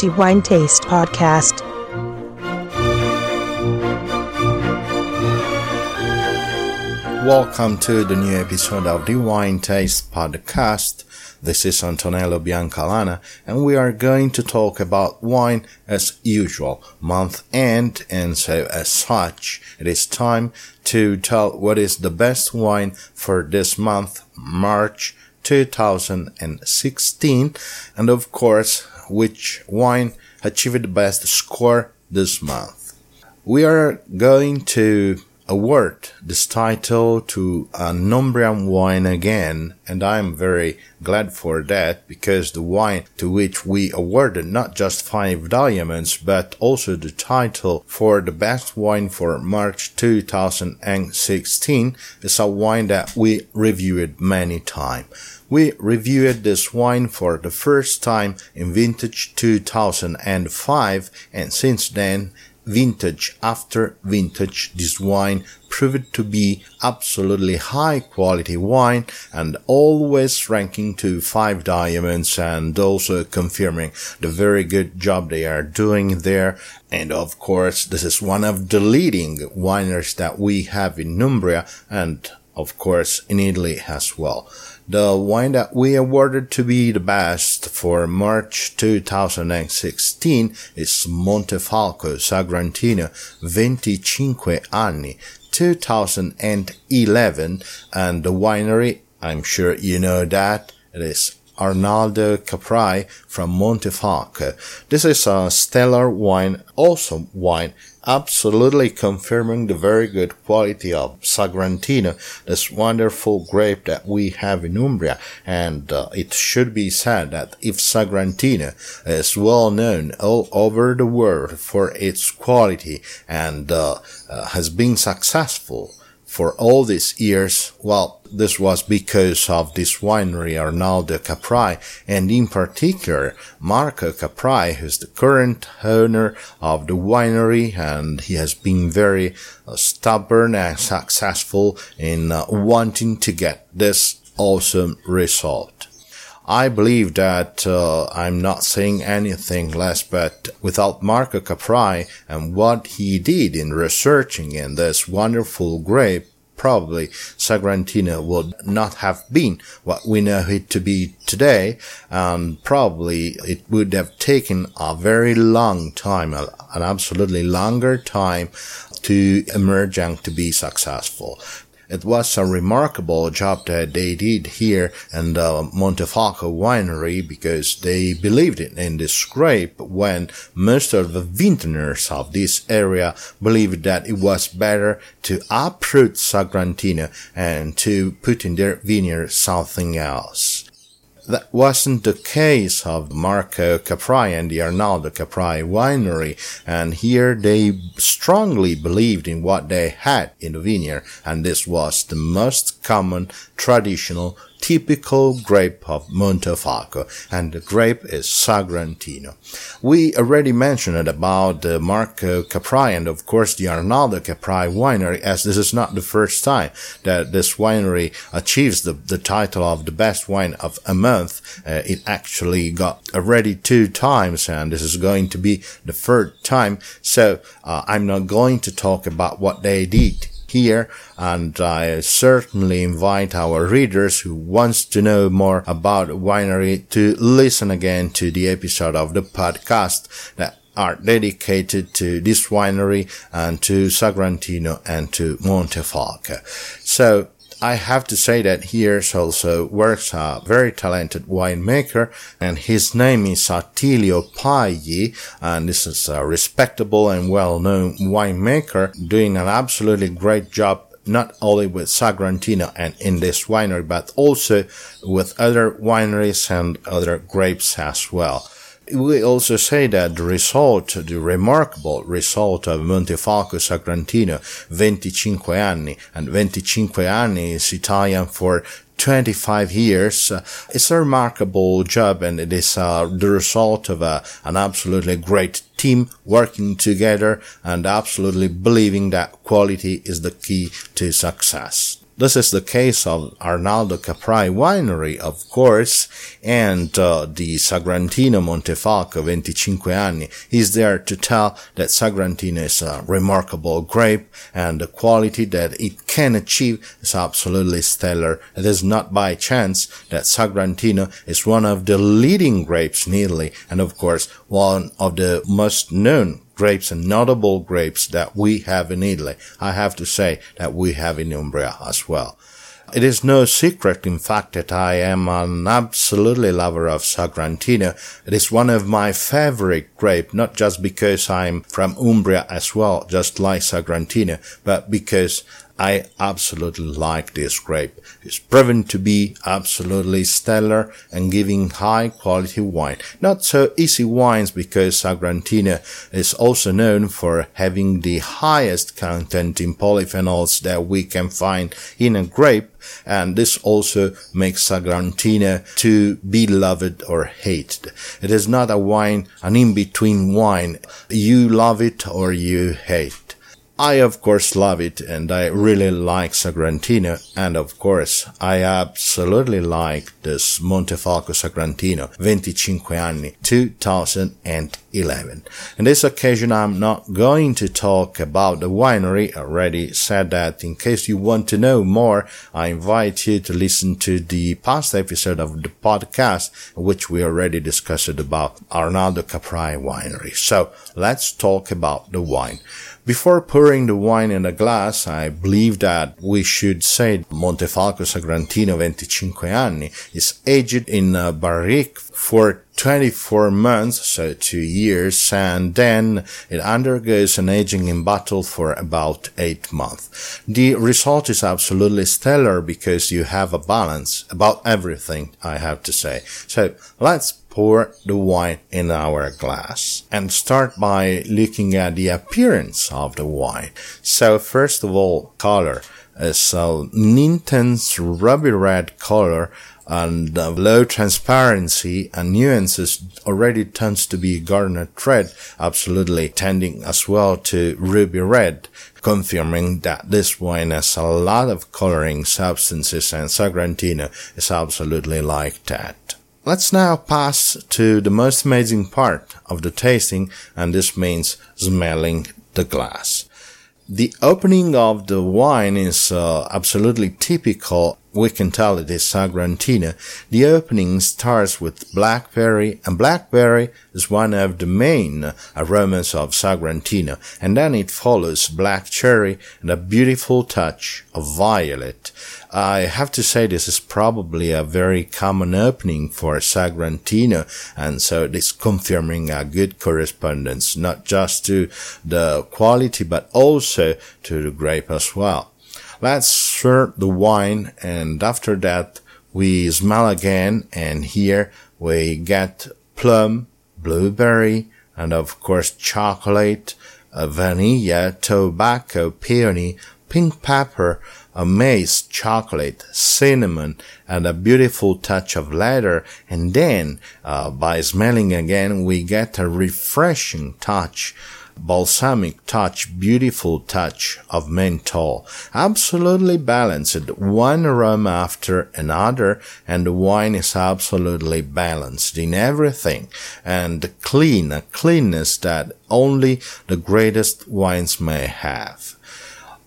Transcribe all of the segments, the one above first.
DiWineTaste Podcast. Welcome to the new episode of DiWineTaste Podcast. This is Antonello Biancalana and we are going to talk about wine as usual, month end, and so as such, it is time to tell what is the best wine for this month, March 2016, and of course, which wine achieved the best score this month. We are going to award this title to an Umbrian wine again, and I'm very glad for that because the wine to which we awarded not just five diamonds, but also the title for the best wine for March 2016 is a wine that we reviewed many times. We reviewed this wine for the first time in vintage 2005 and since then vintage after vintage, this wine proved to be absolutely high quality wine and always ranking to five diamonds and also confirming the very good job they are doing there. And of course, this is one of the leading wineries that we have in Umbria and of course in Italy as well. The wine that we awarded to be the best for March 2016 is Montefalco Sagrantino 25 anni 2011 and the winery, I'm sure you know that, it is Arnaldo Caprai from Montefalco. This is a stellar wine, awesome wine, absolutely confirming the very good quality of Sagrantino, this wonderful grape that we have in Umbria. And uh, it should be said that if Sagrantino is well known all over the world for its quality and uh, uh, has been successful for all these years, well, this was because of this winery Arnaldo Caprai and in particular Marco Caprai, who's the current owner of the winery and he has been very uh, stubborn and successful in uh, wanting to get this awesome result. I believe that uh, I'm not saying anything less, but without Marco Caprai and what he did in researching in this wonderful grape, probably Sagrantino would not have been what we know it to be today, and probably it would have taken a very long time, an absolutely longer time to emerge and to be successful. It was a remarkable job that they did here in the Montefalco winery because they believed in this grape when most of the vintners of this area believed that it was better to uproot Sagrantino and to put in their vineyard something else. That wasn't the case of Marco Caprai and the Arnaldo Caprai winery, and here they strongly believed in what they had in the vineyard, and this was the most common traditional typical grape of Montefalco, and the grape is Sagrantino. We already mentioned about the Marco Caprai and of course the Arnaldo Caprai winery, as this is not the first time that this winery achieves the, the title of the best wine of a month. Uh, it actually got already two times, and this is going to be the third time. So uh, I'm not going to talk about what they did here, and I certainly invite our readers who wants to know more about winery to listen again to the episode of the podcast that are dedicated to this winery and to Sagrantino and to Montefalco. So I have to say that here also works a very talented winemaker and his name is Attilio Pagli and this is a respectable and well-known winemaker doing an absolutely great job not only with Sagrantino and in this winery, but also with other wineries and other grapes as well we also say that the result, the remarkable result of Montefalco Sagrantino 25 anni, and 25 anni is Italian for 25 years. Uh, it's a remarkable job and it is uh, the result of uh, an absolutely great team working together and absolutely believing that quality is the key to success. This is the case of Arnaldo Caprai Winery, of course, and uh, the Sagrantino Montefalco 25 anni is there to tell that Sagrantino is a remarkable grape and the quality that it can achieve is absolutely stellar. It is not by chance that Sagrantino is one of the leading grapes in Italy and of course one of the most known grapes and notable grapes that we have in Italy. I have to say that we have in Umbria as well. It is no secret, in fact, that I am an absolutely lover of Sagrantino. It is one of my favorite grape, not just because I'm from Umbria as well, just like Sagrantino, but because I absolutely like this grape. It's proven to be absolutely stellar and giving high quality wine. Not so easy wines because Sagrantino is also known for having the highest content in polyphenols that we can find in a grape. And this also makes Sagrantino to be loved or hated. It is not a wine, an in-between wine. You love it or you hate. I of course love it and I really like Sagrantino and of course I absolutely like this Montefalco Sagrantino 25 anni 2011. In this occasion I'm not going to talk about the winery, already said that in case you want to know more I invite you to listen to the past episode of the podcast which we already discussed about Arnaldo Caprai winery. So let's talk about the wine. Before pouring the wine in a glass, I believe that we should say Montefalco Sagrantino 25 anni is aged in a barrique for 24 months, so two years, and then it undergoes an aging in bottle for about eight months. The result is absolutely stellar because you have a balance about everything, I have to say. So let's pour the wine in our glass and start by looking at the appearance of the wine. So first of all, color. Uh, so an intense ruby red color and low transparency and nuances already tends to be garnet red, absolutely tending as well to ruby red, confirming that this wine has a lot of coloring substances and Sagrantino is absolutely like that. Let's now pass to the most amazing part of the tasting, and this means smelling the glass. The opening of the wine is uh, absolutely typical we can tell it is Sagrantino. The opening starts with blackberry, and blackberry is one of the main aromas of Sagrantino, and then it follows black cherry and a beautiful touch of violet. I have to say this is probably a very common opening for Sagrantino, and so it is confirming a good correspondence, not just to the quality, but also to the grape as well. Let's stir the wine and after that we smell again and here we get plum, blueberry, and of course chocolate, vanilla, tobacco, peony, pink pepper, a mace, chocolate, cinnamon, and a beautiful touch of leather. And then, uh, by smelling again, we get a refreshing touch balsamic touch, beautiful touch of menthol, absolutely balanced, one aroma after another, and the wine is absolutely balanced in everything, and the clean, a cleanness that only the greatest wines may have.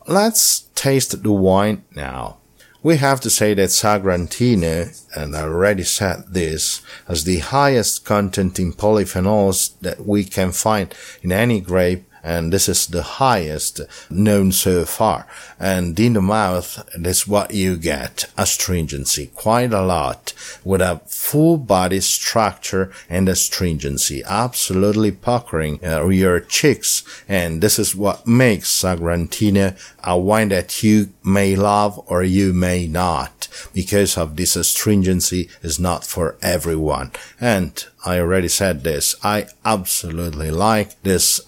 Let's taste the wine now. We have to say that Sagrantino, and I already said this, has the highest content in polyphenols that we can find in any grape and this is the highest known so far. And in the mouth, that's what you get, astringency, quite a lot, with a full body structure and astringency, absolutely puckering uh, your cheeks. And this is what makes Sagrantino a wine that you may love or you may not, because of this astringency is not for everyone. And I already said this. I absolutely like this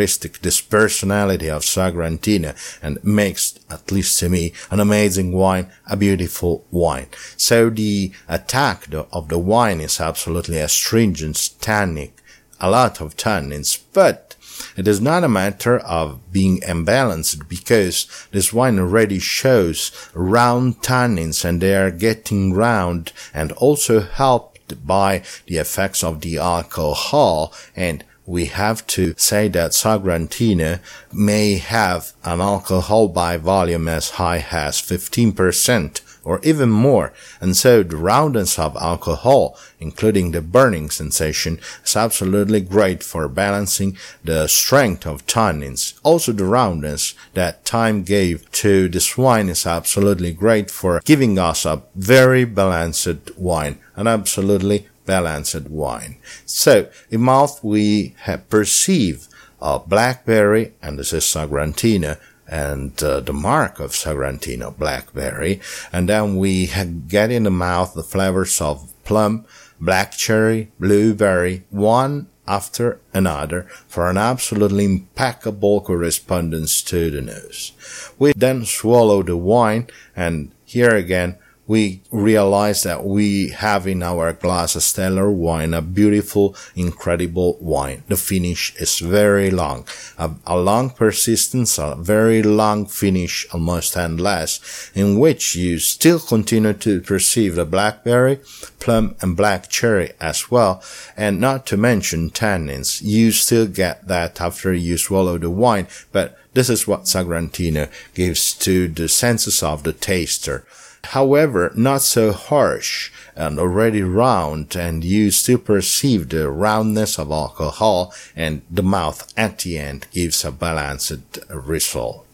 characteristic, this personality of Sagrantino and makes, at least to me, an amazing wine, a beautiful wine. So the attack of the wine is absolutely astringent, tannic, a lot of tannins, but It is not a matter of being imbalanced because this wine already shows round tannins and they are getting round and also helped by the effects of the alcohol and we have to say that Sagrantino may have an alcohol by volume as high as 15% or even more, and so the roundness of alcohol, including the burning sensation, is absolutely great for balancing the strength of tannins. Also the roundness that time gave to this wine is absolutely great for giving us a very balanced wine, an absolutely balanced wine. So, in mouth we have perceive a blackberry, and this is Sagrantino, and uh, the mark of Sagrantino blackberry, and then we get in the mouth the flavors of plum, black cherry, blueberry, one after another for an absolutely impeccable correspondence to the nose. We then swallow the wine, and here again we realize that we have in our glass a stellar wine, a beautiful, incredible wine. The finish is very long, a, a long persistence, a very long finish, almost endless, in which you still continue to perceive the blackberry, plum, and black cherry as well, and not to mention tannins. You still get that after you swallow the wine, but this is what Sagrantino gives to the senses of the taster however not so harsh and already round and you still perceive the roundness of alcohol and the mouth at the end gives a balanced result.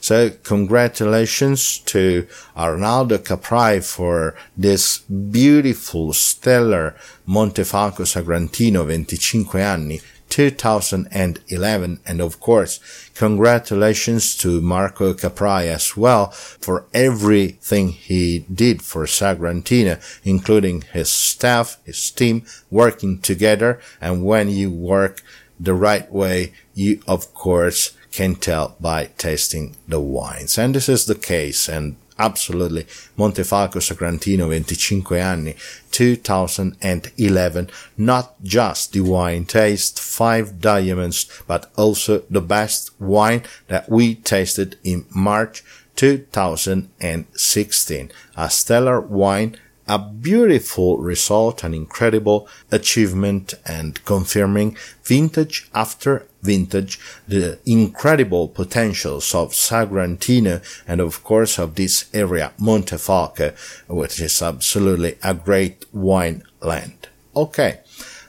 So congratulations to Arnaldo Caprai for this beautiful stellar Montefalco Sagrantino 25 anni 2011. And of course, congratulations to Marco Caprai as well for everything he did for Sagrantino, including his staff, his team working together. And when you work the right way, you of course can tell by tasting the wines. And this is the case. And absolutely. Montefalco Sagrantino 25 anni 2011 not just the wine taste five diamonds but also the best wine that we tasted in March 2016 a stellar wine a beautiful result, an incredible achievement and confirming vintage after vintage the incredible potentials of Sagrantino and of course of this area Montefalco, which is absolutely a great wine land. Okay.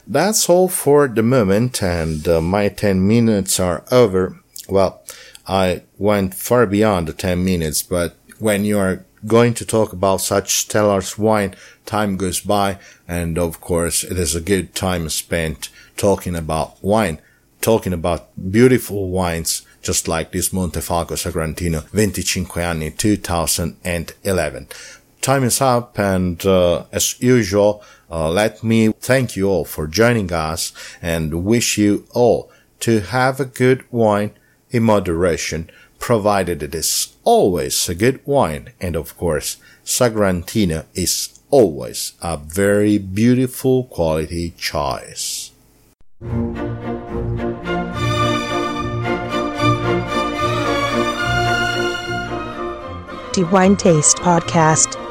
That's all for the moment and uh, my 10 minutes are over. Well, I went far beyond the 10 minutes, but when you are going to talk about such stellar wine, time goes by, and of course, it is a good time spent talking about wine, talking about beautiful wines, just like this Montefalco Sagrantino 25 anni 2011. Time is up, and uh, as usual, uh, let me thank you all for joining us and wish you all to have a good wine in moderation provided it is always a good wine. And of course, Sagrantino is always a very beautiful quality choice. DiWineTaste Podcast